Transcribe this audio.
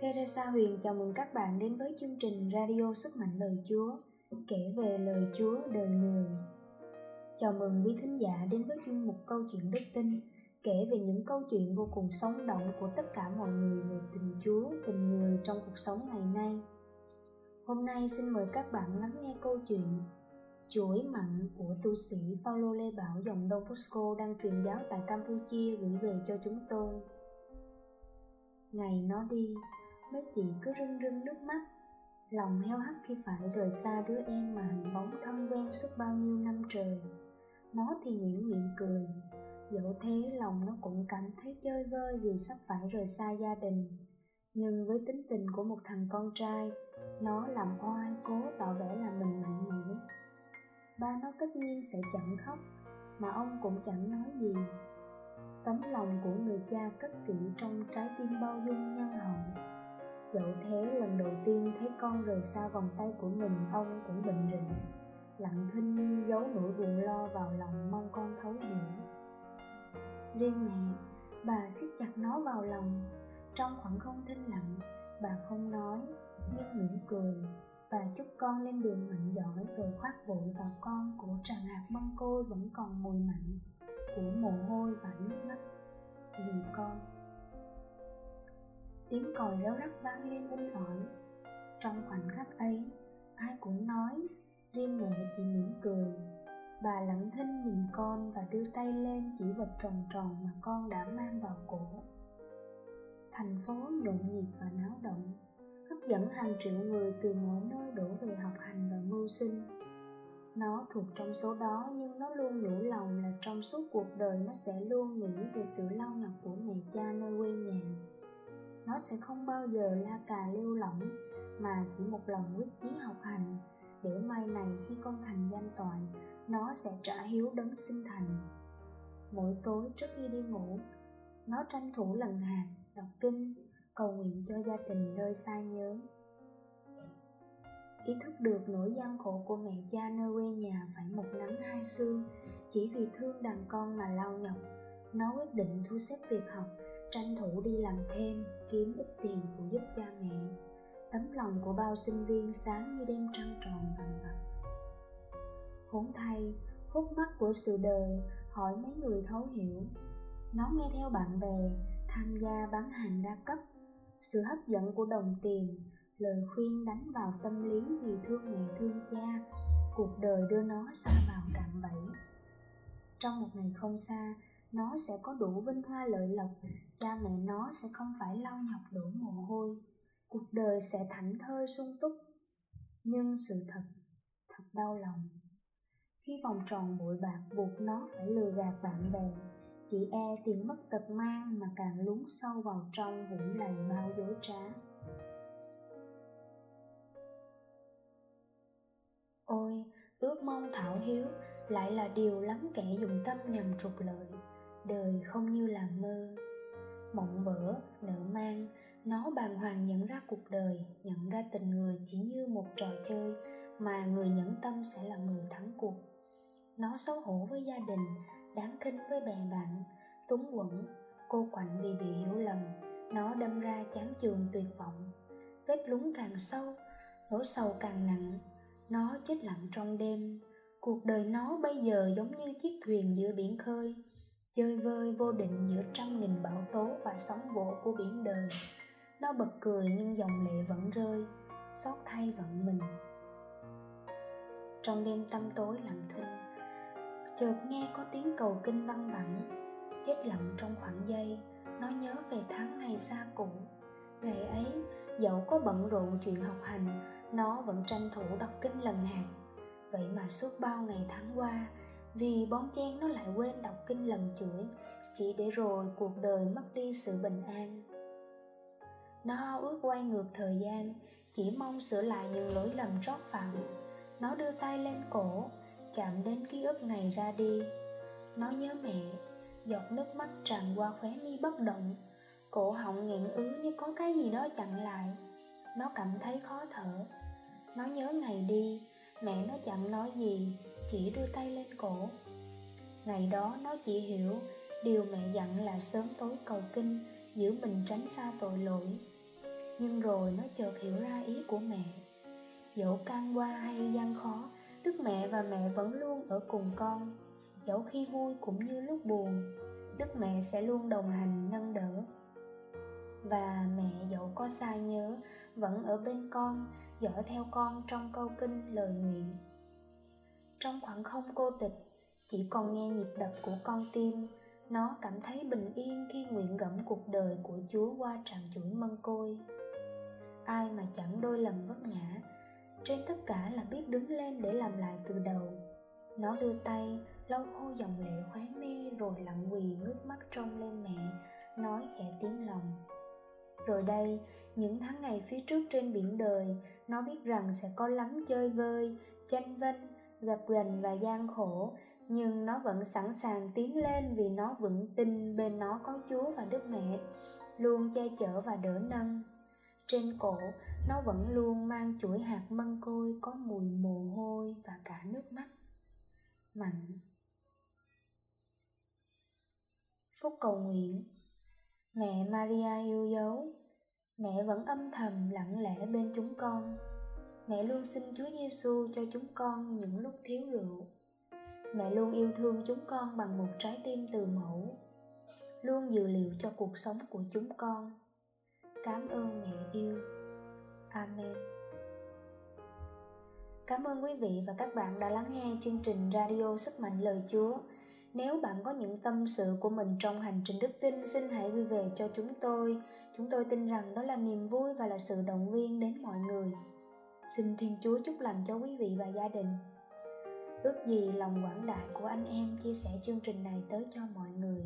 Teresa Huyền chào mừng các bạn đến với chương trình Radio Sức Mạnh Lời Chúa, kể về lời Chúa đời người. Chào mừng quý thính giả đến với chuyên mục Câu chuyện Đức Tin, kể về những câu chuyện vô cùng sống động của tất cả mọi người về tình Chúa, tình người trong cuộc sống ngày nay. Hôm nay xin mời các bạn lắng nghe câu chuyện Chuỗi mặn của tu sĩ Paulo Lê Bảo dòng Don Bosco đang truyền giáo tại Campuchia gửi về cho chúng tôi. Ngày nó đi, mấy chị cứ rưng rưng nước mắt. Lòng heo hắt khi phải rời xa đứa em mà hình bóng thân quen suốt bao nhiêu năm trời. Nó thì nhuyễn miệng cười. Dẫu thế, lòng nó cũng cảm thấy chơi vơi vì sắp phải rời xa gia đình. Nhưng với tính tình của một thằng con trai, nó làm oai cố tỏ vẻ là mình mạnh mẽ. Ba nó tất nhiên sẽ chẳng khóc, mà ông cũng chẳng nói gì. Tấm lòng của người cha cất kỹ trong trái tim bao dung nhân hậu dẫu thế lần đầu tiên thấy con rời xa vòng tay của mình, ông cũng bình rịnh lặng thinh giấu nỗi buồn lo vào lòng mong con thấu hiểu. Riêng mẹ bà siết chặt nó vào lòng. Trong khoảng không thinh lặng, bà không nói, nhưng mỉm cười. Và chúc con lên đường mạnh giỏi, rồi khoác vội vào con của tràng hạt măng côi vẫn còn mùi mặn của mồ hôi và nước mắt. Vì con tiếng còi réo rắt vang lên in ỏi trong khoảnh khắc ấy, ai cũng nói, riêng mẹ chỉ mỉm cười. Bà lặng thinh nhìn con và đưa tay lên chỉ vật tròn tròn mà con đã mang vào cổ. Thành phố nhộn nhịp và náo động, hấp dẫn hàng triệu người từ mọi nơi đổ về học hành và mưu sinh. Nó thuộc trong số đó nhưng nó luôn nhủ lòng là trong suốt cuộc đời nó sẽ luôn nghĩ về sự lao nhọc của mẹ cha nơi quê nhà nó sẽ không bao giờ la cà lêu lỏng, mà chỉ một lòng quyết chí học hành. Để mai này khi con thành danh toại, nó sẽ trả hiếu đấng sinh thành. Mỗi tối trước khi đi ngủ, nó tranh thủ lần hạt, đọc kinh, cầu nguyện cho gia đình nơi xa nhớ. Ý thức được nỗi gian khổ của mẹ cha nơi quê nhà phải một nắng hai sương, chỉ vì thương đàn con mà lao nhọc, nó quyết định thu xếp việc học tranh thủ đi làm thêm, kiếm ít tiền phụ giúp cha mẹ. Tấm lòng của bao sinh viên sáng như đêm trăng tròn vằn vặt. Khốn thay, khúc mắt của sự đời, hỏi mấy người thấu hiểu. Nó nghe theo bạn bè, tham gia bán hàng đa cấp. Sự hấp dẫn của đồng tiền, lời khuyên đánh vào tâm lý vì thương mẹ thương cha. Cuộc đời đưa nó xa vào cạm bẫy. Trong một ngày không xa nó sẽ có đủ vinh hoa lợi lộc. Cha mẹ nó sẽ không phải lau nhọc đổ mồ hôi. Cuộc đời sẽ thảnh thơi sung túc. Nhưng sự thật thật đau lòng. Khi vòng tròn bụi bạc buộc nó phải lừa gạt bạn bè, chị e tìm mất tật mang mà càng lún sâu vào trong vũng lầy bao dối trá. Ôi, ước mong thảo hiếu lại là điều lắm kẻ dùng tâm nhằm trục lợi đời không như là mơ. Mộng vỡ nợ mang, nó bàng hoàng nhận ra cuộc đời, nhận ra tình người chỉ như một trò chơi mà người nhẫn tâm sẽ là người thắng cuộc. Nó xấu hổ với gia đình, đáng khinh với bè bạn, túng quẫn, cô quạnh vì bị hiểu lầm, nó đâm ra chán chường tuyệt vọng. Vết lún càng sâu nỗi sầu càng nặng, nó chết lặng trong đêm. Cuộc đời nó bây giờ giống như chiếc thuyền giữa biển khơi chơi vơi vô định giữa trăm nghìn bão tố và sóng vỗ của biển đời. Nó bật cười nhưng dòng lệ vẫn rơi, xót thay vận mình. Trong đêm tăm tối lặng thinh, chợt nghe có tiếng cầu kinh văng vẳng. Chết lặng trong khoảng giây, nó nhớ về tháng ngày xa cũ. Ngày ấy, dẫu có bận rộn chuyện học hành, nó vẫn tranh thủ đọc kinh lần hạt. Vậy mà suốt bao ngày tháng qua vì bón chen nó lại quên đọc kinh lầm chửi, chỉ để rồi cuộc đời mất đi sự bình an. Nó ao ước quay ngược thời gian, chỉ mong sửa lại những lỗi lầm trót phạm nó đưa tay lên cổ, chạm đến ký ức ngày ra đi. Nó nhớ mẹ, giọt nước mắt tràn qua khóe mi bất động. Cổ họng nghẹn ứ như có cái gì đó chặn lại. Nó cảm thấy khó thở. Nó nhớ ngày đi mẹ nó chẳng nói gì, chỉ đưa tay lên cổ. Ngày đó nó chỉ hiểu điều mẹ dặn là sớm tối cầu kinh, giữ mình tránh xa tội lỗi. Nhưng rồi nó chợt hiểu ra ý của mẹ. Dẫu can qua hay gian khó, đức mẹ và mẹ vẫn luôn ở cùng con. Dẫu khi vui cũng như lúc buồn, đức mẹ sẽ luôn đồng hành, nâng đỡ và mẹ dẫu có sai nhớ, vẫn ở bên con, dõi theo con trong câu kinh lời nguyện. Trong khoảng không cô tịch, chỉ còn nghe nhịp đập của con tim, nó cảm thấy bình yên khi nguyện gẫm cuộc đời của chúa qua tràng chuỗi mân côi. Ai mà chẳng đôi lần vấp ngã, trên tất cả là biết đứng lên để làm lại từ đầu. Nó đưa tay, lau khô dòng lệ khóe mi, rồi lặng quỳ ngước mắt trông lên mẹ, nói khẽ tiếng lòng rồi đây. Những tháng ngày phía trước trên biển đời, nó biết rằng sẽ có lắm chơi vơi tranh vinh gặp gần và gian khổ. Nhưng nó vẫn sẵn sàng tiến lên vì nó vững tin bên nó có chúa và đức mẹ, luôn che chở và đỡ nâng. Trên cổ, nó vẫn luôn mang chuỗi hạt mân côi có mùi mồ hôi và cả nước mắt. Mạnh. Phúc cầu nguyện mẹ maria yêu dấu. Mẹ vẫn âm thầm lặng lẽ bên chúng con. Mẹ luôn xin chúa giêsu cho chúng con những lúc thiếu rượu. Mẹ luôn yêu thương chúng con bằng một trái tim từ mẫu, luôn dự liệu cho cuộc sống của chúng con. Cảm ơn mẹ yêu. Amen. Cảm ơn quý vị và các bạn đã lắng nghe chương trình radio sức mạnh lời chúa nếu bạn có những tâm sự của mình trong hành trình đức tin, xin hãy gửi về cho chúng tôi. Chúng tôi tin rằng đó là niềm vui và là sự động viên đến mọi người. Xin thiên chúa chúc lành cho quý vị và gia đình. Ước gì lòng quảng đại của anh em chia sẻ chương trình này tới cho mọi người.